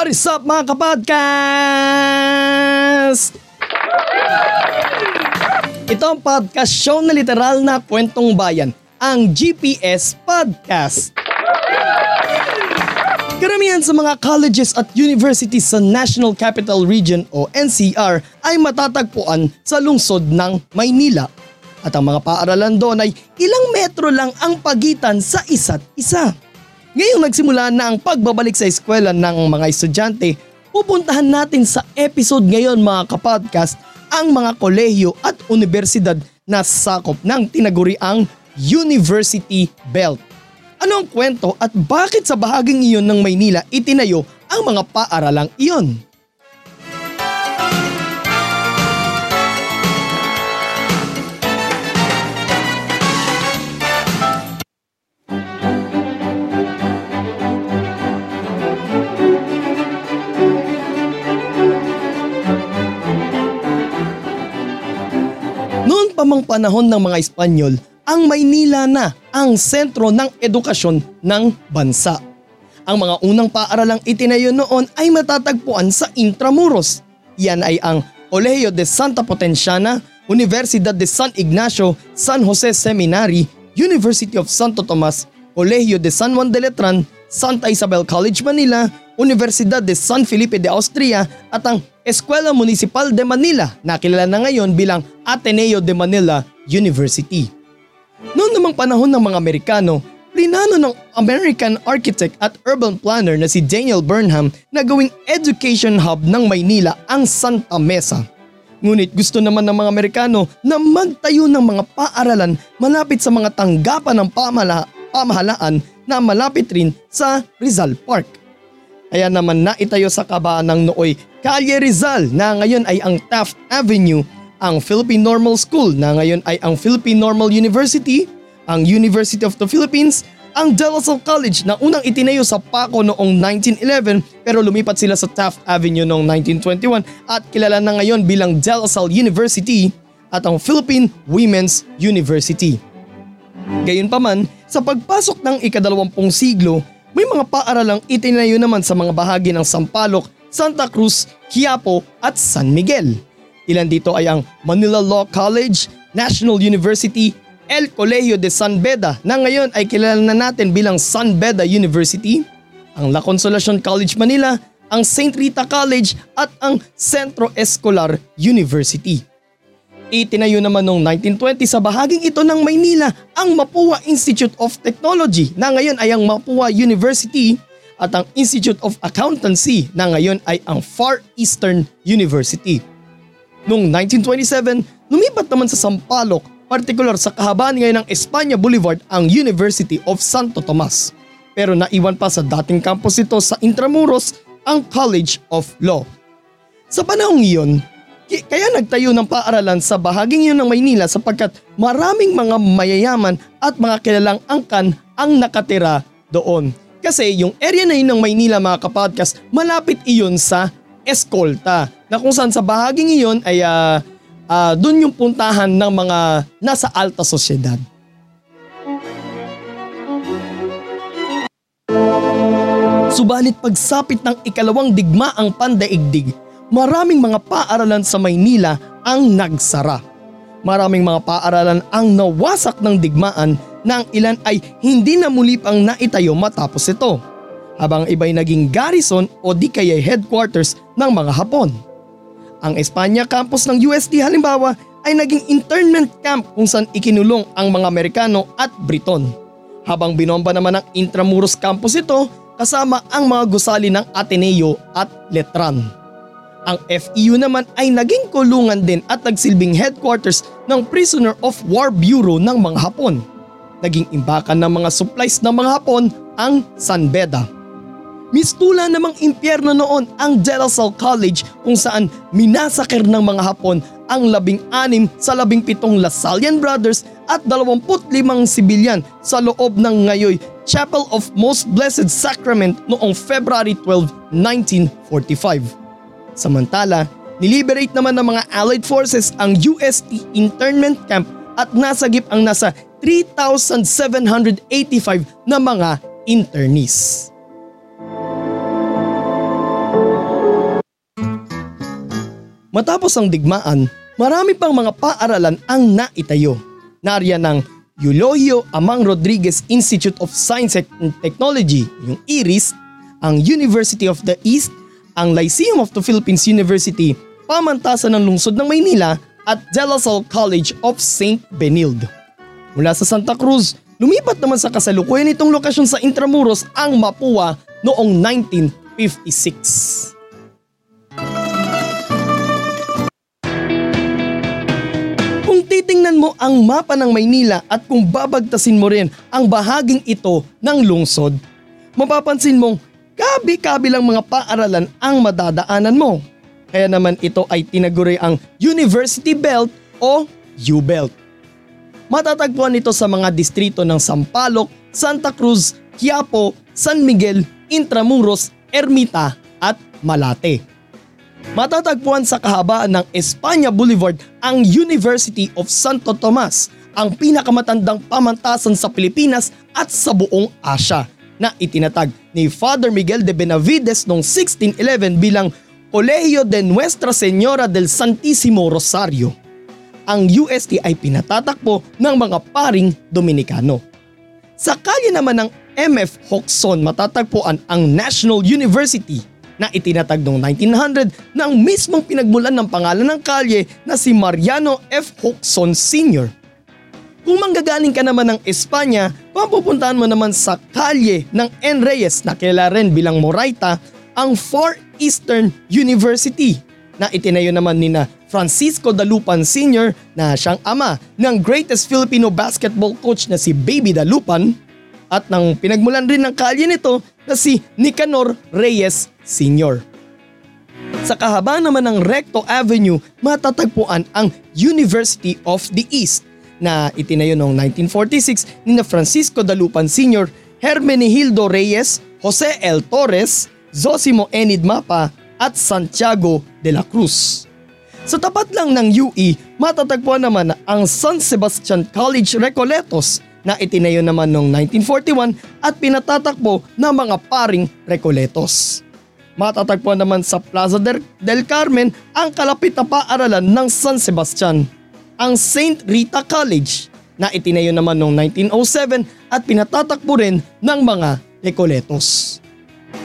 What is up mga kapodcast? Ito ang podcast show na literal na kwentong bayan, ang GPS Podcast. Karamihan sa mga colleges at universities sa National Capital Region o NCR ay matatagpuan sa lungsod ng Maynila. At ang mga paaralan doon ay ilang metro lang ang pagitan sa isa't isa. Ngayong nagsimula na ang pagbabalik sa eskwela ng mga estudyante, pupuntahan natin sa episode ngayon mga kapodcast ang mga kolehiyo at universidad na sakop ng tinaguriang University Belt. Ano ang kwento at bakit sa bahaging iyon ng Maynila itinayo ang mga paaralang iyon? Pa panahon ng mga Espanyol, ang Maynila na ang sentro ng edukasyon ng bansa. Ang mga unang paaralang itinayo noon ay matatagpuan sa Intramuros. Yan ay ang Colegio de Santa Potenciana, Universidad de San Ignacio, San Jose Seminary, University of Santo Tomas, Colegio de San Juan de Letran, Santa Isabel College Manila, Universidad de San Felipe de Austria at ang Eskwela Municipal de Manila na kilala na ngayon bilang Ateneo de Manila University. Noong namang panahon ng mga Amerikano, plinano ng American architect at urban planner na si Daniel Burnham na gawing education hub ng Maynila ang Santa Mesa. Ngunit gusto naman ng mga Amerikano na magtayo ng mga paaralan malapit sa mga tanggapan ng pamala, pamahalaan na malapit rin sa Rizal Park. Kaya naman naitayo sa kabaan ng nooy Calle Rizal na ngayon ay ang Taft Avenue, ang Philippine Normal School na ngayon ay ang Philippine Normal University, ang University of the Philippines, ang De La Salle College na unang itinayo sa Paco noong 1911 pero lumipat sila sa Taft Avenue noong 1921 at kilala na ngayon bilang De La Salle University at ang Philippine Women's University. Gayunpaman, sa pagpasok ng ikadalawampung siglo, may mga paaralang itinayo naman sa mga bahagi ng Sampaloc, Santa Cruz, Quiapo at San Miguel. Ilan dito ay ang Manila Law College, National University, El Colegio de San Beda na ngayon ay kilala na natin bilang San Beda University, ang La Consolacion College Manila, ang St. Rita College at ang Centro Escolar University. Itinayo naman noong 1920 sa bahaging ito ng Maynila ang Mapua Institute of Technology na ngayon ay ang Mapua University at ang Institute of Accountancy na ngayon ay ang Far Eastern University. Noong 1927, lumipat naman sa Sampaloc, partikular sa kahabaan ngayon ng Espanya Boulevard ang University of Santo Tomas. Pero naiwan pa sa dating campus ito sa Intramuros ang College of Law. Sa panahong iyon, Kaya nagtayo ng paaralan sa bahaging yun ng Maynila sapagkat maraming mga mayayaman at mga kilalang angkan ang nakatira doon. Kasi yung area na yun ng Maynila mga kapodcast, malapit iyon sa Escolta na kung saan sa bahaging iyon ay uh, uh, doon yung puntahan ng mga nasa alta sosyedad. Subalit pagsapit ng ikalawang digmaang pandaigdig, maraming mga paaralan sa Maynila ang nagsara. Maraming mga paaralan ang nawasak ng digmaan na ang ilan ay hindi na muli pang naitayo matapos ito. Habang iba'y naging garrison o di kaya headquarters ng mga Hapon. Ang Espanya campus ng UST halimbawa ay naging internment camp kung saan ikinulong ang mga Amerikano at Briton. Habang binomba naman ang Intramuros campus ito kasama ang mga gusali ng Ateneo at Letran. Ang FEU naman ay naging kulungan din at nagsilbing headquarters ng Prisoner of War Bureau ng mga Hapon. Naging imbakan ng mga supplies ng mga Hapon ang San Beda. Mistula namang impyerno noon ang De La Salle College kung saan minasakir ng mga Hapon ang labing-anim sa labing-pitong Lasallian Brothers at 25 sibilyan sa loob ng ngayoy Chapel of Most Blessed Sacrament noong February 12, 1945. Samantala, niliberate naman ng mga Allied Forces ang UST internment camp at nasagip ang nasa 3,785 na mga internees. Matapos ang digmaan, marami pang mga paaralan ang naitayo. Nariyan ang Eulogio Amang Rodriguez Institute of Science and Technology, yung IRIS, ang University of the East, ang Lyceum of the Philippines University, pamantasan ng lungsod ng Maynila at De La Salle College of St. Benilde. Mula sa Santa Cruz, lumipat naman sa kasalukuyan itong lokasyon sa Intramuros ang Mapua noong 1956. Kung titingnan mo ang mapa ng Maynila at kung babagtasin mo rin ang bahaging ito ng lungsod, mapapansin mong kabi-kabi lang mga paaralan ang madadaanan mo. Kaya naman ito ay tinaguri ang University Belt o U-Belt. Matatagpuan ito sa mga distrito ng Sampaloc, Santa Cruz, Quiapo, San Miguel, Intramuros, Ermita at Malate. Matatagpuan sa kahabaan ng Espanya Boulevard ang University of Santo Tomas, ang pinakamatandang pamantasan sa Pilipinas at sa buong Asya na itinatag ni Father Miguel de Benavides noong 1611 bilang Colegio de Nuestra Señora del Santísimo Rosario. Ang UST ay pinatatakbo ng mga paring Dominikano. Sa kalye naman ng MF Hoxon matatagpuan ang National University na itinatag noong 1900 ng mismong pinagmulan ng pangalan ng kalye na si Mariano F. Hoxon Sr. Kung manggagaling ka naman ng Espanya, papupuntahan mo naman sa kalye ng N. Reyes na kilala rin bilang Moraita, ang Far Eastern University na itinayo naman ni na Francisco Dalupan Sr. na siyang ama ng greatest Filipino basketball coach na si Baby Dalupan at nang pinagmulan rin ng kalye nito na si Nicanor Reyes Sr. Sa kahaba naman ng Recto Avenue, matatagpuan ang University of the East na itinayo noong 1946 ni Francisco Dalupan Sr., Hermenegildo Reyes, Jose L. Torres, Zosimo Enid Mapa at Santiago de la Cruz. Sa tapat lang ng UE, matatagpuan naman ang San Sebastian College Recoletos na itinayo naman noong 1941 at pinatatakbo ng mga paring Recoletos. Matatagpuan naman sa Plaza del Carmen ang kalapit na paaralan ng San Sebastian, ang St. Rita College na itinayo naman noong 1907 at pinatatakbo rin ng mga Recoletos.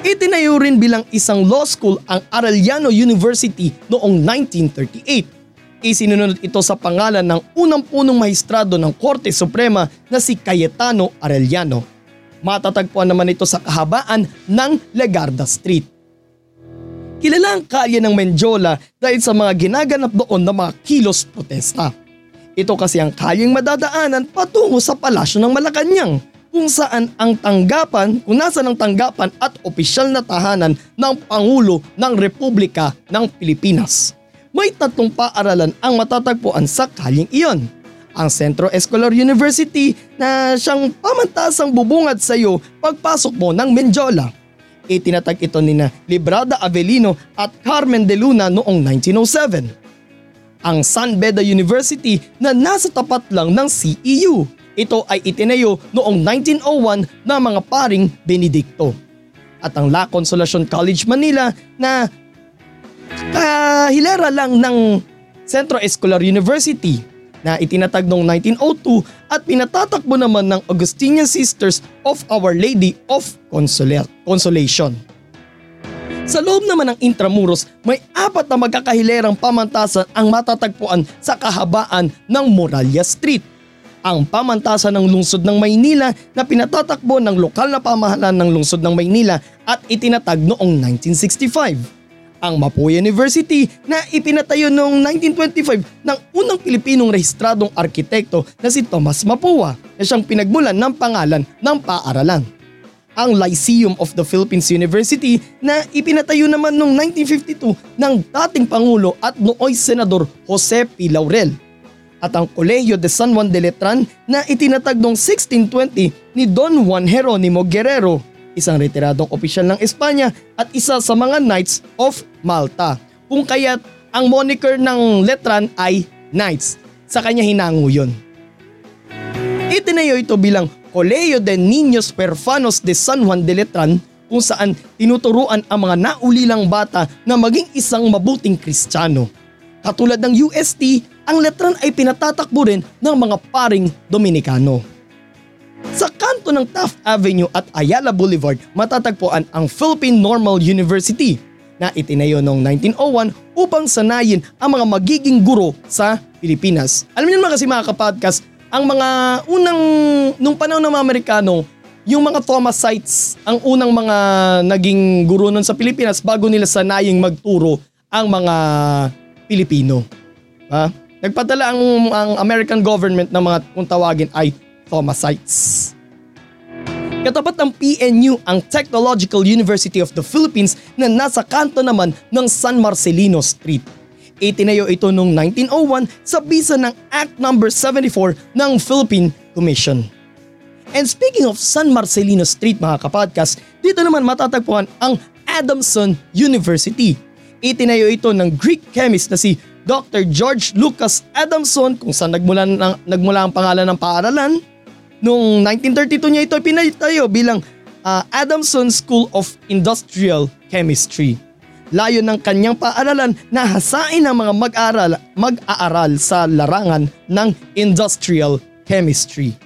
Itinayo rin bilang isang law school ang Arellano University noong 1938 Isinunod ito sa pangalan ng unang punong maestrado ng Korte Suprema na si Cayetano Arellano. Matatagpuan naman ito sa kahabaan ng Legarda Street. Kilala ang kalye ng Menjola dahil sa mga ginaganap doon na mga kilos protesta. Ito kasi ang kalyeng madadaanan patungo sa palasyo ng Malacanang kung saan ang tanggapan, kung nasa ng tanggapan at opisyal na tahanan ng Pangulo ng Republika ng Pilipinas may tatlong paaralan ang matatagpuan sa kaling iyon. Ang Centro Escolar University na siyang pamantasang bubungad sa iyo pagpasok mo ng Menjola. Itinatag ito ni na Librada Avelino at Carmen de Luna noong 1907. Ang San Beda University na nasa tapat lang ng CEU. Ito ay itinayo noong 1901 ng mga paring Benedicto. At ang La Consolacion College Manila na kahilera lang ng Centro Escolar University na itinatag noong 1902 at pinatatakbo naman ng Augustinian Sisters of Our Lady of Consolation. Sa loob naman ng Intramuros, may apat na magkakahilerang pamantasan ang matatagpuan sa kahabaan ng Moralia Street. Ang pamantasan ng lungsod ng Maynila na pinatatakbo ng lokal na pamahalaan ng lungsod ng Maynila at itinatag noong 1965 ang Mapua University na ipinatayo noong 1925 ng unang Pilipinong rehistradong arkitekto na si Thomas Mapua na siyang pinagmulan ng pangalan ng paaralan. Ang Lyceum of the Philippines University na ipinatayo naman noong 1952 ng dating Pangulo at nooy Senador Jose P. Laurel. At ang Colegio de San Juan de Letran na itinatag noong 1620 ni Don Juan Jeronimo Guerrero isang retiradong opisyal ng Espanya at isa sa mga Knights of Malta. Kung kaya't ang moniker ng Letran ay Knights. Sa kanya hinango yun. Itinayo ito bilang Colegio de Niños Perfanos de San Juan de Letran kung saan tinuturuan ang mga naulilang bata na maging isang mabuting kristyano. Katulad ng UST, ang Letran ay pinatatakbo rin ng mga paring Dominikano. Sa kanto ng Taft Avenue at Ayala Boulevard matatagpuan ang Philippine Normal University na itinayo noong 1901 upang sanayin ang mga magiging guro sa Pilipinas. Alam niyo naman kasi mga kapodcast, ang mga unang, nung panahon ng mga Amerikano, yung mga Thomasites, ang unang mga naging guro nun sa Pilipinas bago nila sanaying magturo ang mga Pilipino. Ha? Nagpadala ang, ang American government ng mga kung tawagin ay Thomasites. Katapat ng PNU ang Technological University of the Philippines na nasa kanto naman ng San Marcelino Street. Itinayo ito noong 1901 sa bisa ng Act No. 74 ng Philippine Commission. And speaking of San Marcelino Street mga kapodcast, dito naman matatagpuan ang Adamson University. Itinayo ito ng Greek chemist na si Dr. George Lucas Adamson kung saan nagmula, ng, nagmula ang pangalan ng paaralan Noong 1932 niya ito pinatayo bilang uh, Adamson School of Industrial Chemistry. Layo ng kanyang paaralan na hasain ang mga mag-aaral, mag-aaral sa larangan ng industrial chemistry.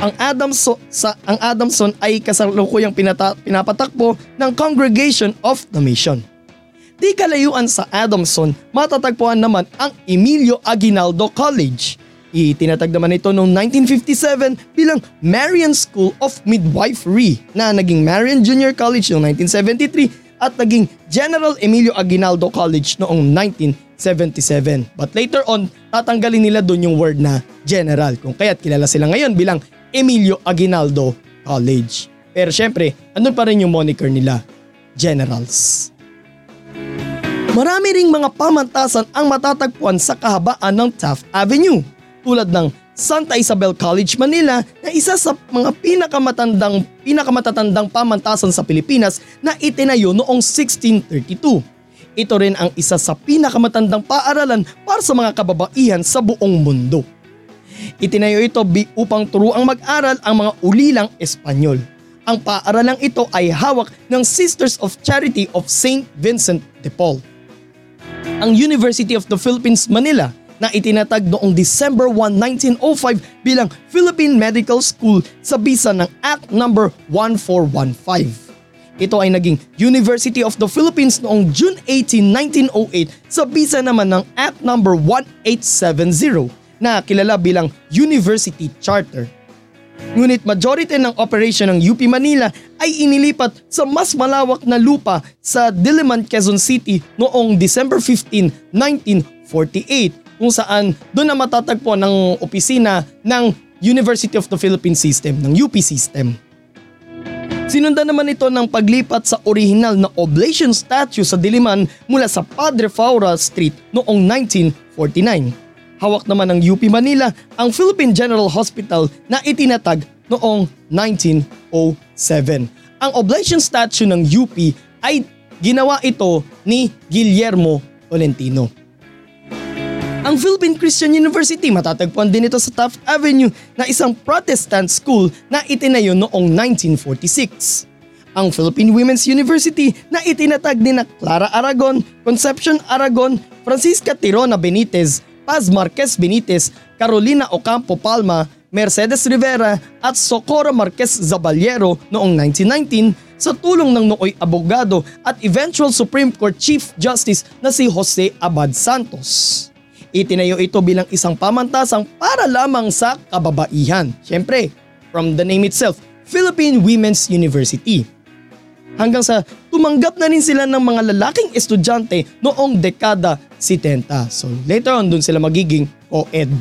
Ang Adamson, sa, ang Adamson ay kasalukuyang pinata, pinapatakbo ng Congregation of the Mission. Di kalayuan sa Adamson, matatagpuan naman ang Emilio Aguinaldo College Itinatag naman ito noong 1957 bilang Marian School of Midwifery na naging Marian Junior College noong 1973 at naging General Emilio Aguinaldo College noong 1977. But later on, tatanggalin nila doon yung word na general kung kaya't kilala sila ngayon bilang Emilio Aguinaldo College. Pero syempre, andun pa rin yung moniker nila, Generals. Marami ring mga pamantasan ang matatagpuan sa kahabaan ng Taft Avenue tulad ng Santa Isabel College Manila na isa sa mga pinakamatandang pinakamatatandang pamantasan sa Pilipinas na itinayo noong 1632. Ito rin ang isa sa pinakamatandang paaralan para sa mga kababaihan sa buong mundo. Itinayo ito upang turuang mag-aral ang mga ulilang Espanyol. Ang paaralang ito ay hawak ng Sisters of Charity of St. Vincent de Paul. Ang University of the Philippines Manila na itinatag noong December 1, 1905 bilang Philippine Medical School sa bisa ng Act No. 1415. Ito ay naging University of the Philippines noong June 18, 1908 sa bisa naman ng Act No. 1870 na kilala bilang University Charter. Ngunit majority ng operation ng UP Manila ay inilipat sa mas malawak na lupa sa Diliman, Quezon City noong December 15, 1948 kung saan doon na matatagpuan ng opisina ng University of the Philippines System, ng UP System. Sinundan naman ito ng paglipat sa orihinal na oblation statue sa Diliman mula sa Padre Faura Street noong 1949. Hawak naman ng UP Manila ang Philippine General Hospital na itinatag noong 1907. Ang oblation statue ng UP ay ginawa ito ni Guillermo Tolentino. Ang Philippine Christian University matatagpuan din ito sa Taft Avenue na isang Protestant school na itinayo noong 1946. Ang Philippine Women's University na itinatag ni na Clara Aragon, Concepcion Aragon, Francisca Tirona Benitez, Paz Marquez Benitez, Carolina Ocampo Palma, Mercedes Rivera at Socorro Marquez Zaballero noong 1919 sa tulong ng nooy abogado at eventual Supreme Court Chief Justice na si Jose Abad Santos. Itinayo ito bilang isang pamantasang para lamang sa kababaihan. Siyempre, from the name itself, Philippine Women's University. hanggang sa tumanggap na rin sila ng mga lalaking estudyante noong dekada 70. So later on dun sila magiging co-ed.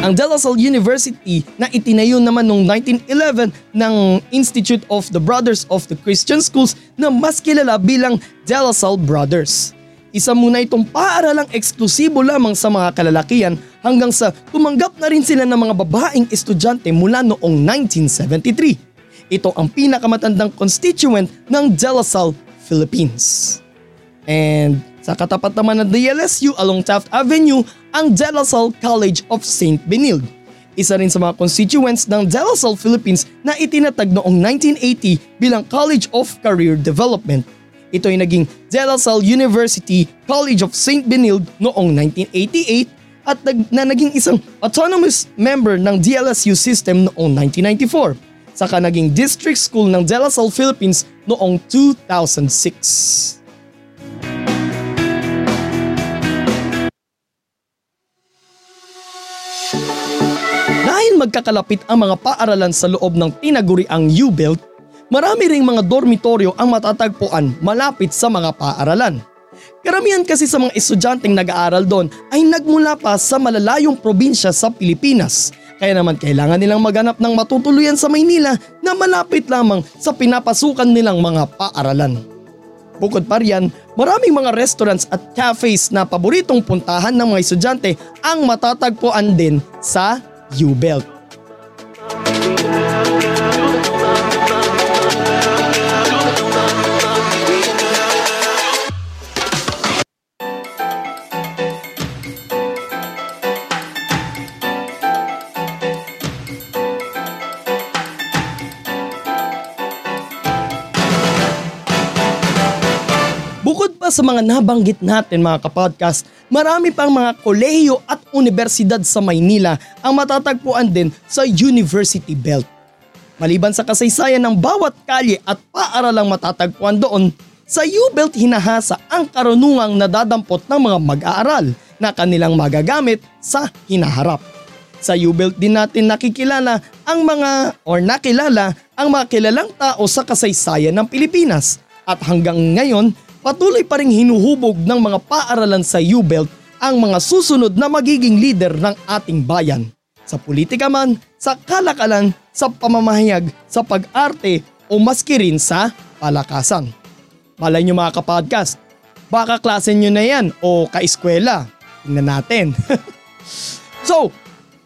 Ang De La Salle University na itinayo naman noong 1911 ng Institute of the Brothers of the Christian Schools na mas kilala bilang De La Salle Brothers. Isa muna itong paaralang eksklusibo lamang sa mga kalalakihan hanggang sa tumanggap na rin sila ng mga babaeng estudyante mula noong 1973. Ito ang pinakamatandang constituent ng De La Salle, Philippines. And sa katapat naman ng DLSU along Taft Avenue, ang De La Salle College of St. Benilde. Isa rin sa mga constituents ng De La Salle Philippines na itinatag noong 1980 bilang College of Career Development. Ito ay naging De La Salle University College of St. Benilde noong 1988 at nag, na naging isang autonomous member ng DLSU system noong 1994. Saka naging district school ng De La Salle Philippines noong 2006. Dahil magkakalapit ang mga paaralan sa loob ng tinaguriang U-Belt, marami ring mga dormitoryo ang matatagpuan malapit sa mga paaralan. Karamihan kasi sa mga estudyanteng nag-aaral doon ay nagmula pa sa malalayong probinsya sa Pilipinas. Kaya naman kailangan nilang maghanap ng matutuluyan sa Maynila na malapit lamang sa pinapasukan nilang mga paaralan. Bukod pa riyan, maraming mga restaurants at cafes na paboritong puntahan ng mga estudyante ang matatagpuan din sa U-Belt. Sa mga nabanggit natin mga kapodcast, marami pang mga kolehiyo at universidad sa Maynila ang matatagpuan din sa University Belt. Maliban sa kasaysayan ng bawat kalye at paaralang matatagpuan doon, sa U-Belt hinahasa ang karunungang nadadampot ng mga mag-aaral na kanilang magagamit sa hinaharap. Sa U-Belt din natin nakikilala ang mga or nakilala ang mga kilalang tao sa kasaysayan ng Pilipinas at hanggang ngayon patuloy pa rin hinuhubog ng mga paaralan sa U-Belt ang mga susunod na magiging leader ng ating bayan. Sa politika man, sa kalakalan, sa pamamahayag, sa pag-arte o maski rin sa palakasan. Malay nyo mga kapodcast, baka klase nyo na yan o kaeskwela. Tingnan natin. so,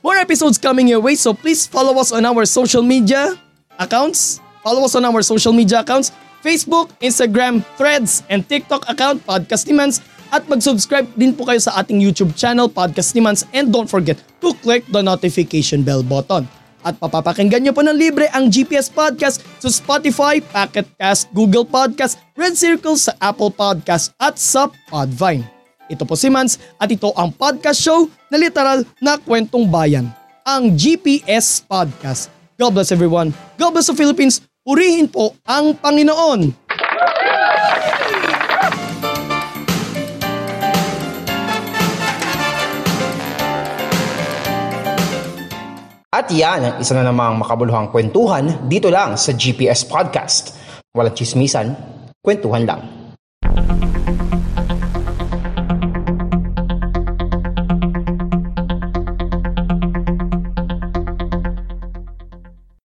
more episodes coming your way so please follow us on our social media accounts. Follow us on our social media accounts Facebook, Instagram, Threads, and TikTok account Podcast Demands at mag-subscribe din po kayo sa ating YouTube channel Podcast Demands and don't forget to click the notification bell button. At papapakinggan nyo po ng libre ang GPS Podcast sa Spotify, Pocket Cast, Google Podcast, Red Circle sa Apple Podcast at sa Podvine. Ito po si Mans at ito ang podcast show na literal na kwentong bayan, ang GPS Podcast. God bless everyone. God bless the Philippines. Purihin po ang Panginoon. At yan ang isa na namang makabuluhang kwentuhan dito lang sa GPS Podcast. Walang chismisan, kwentuhan lang.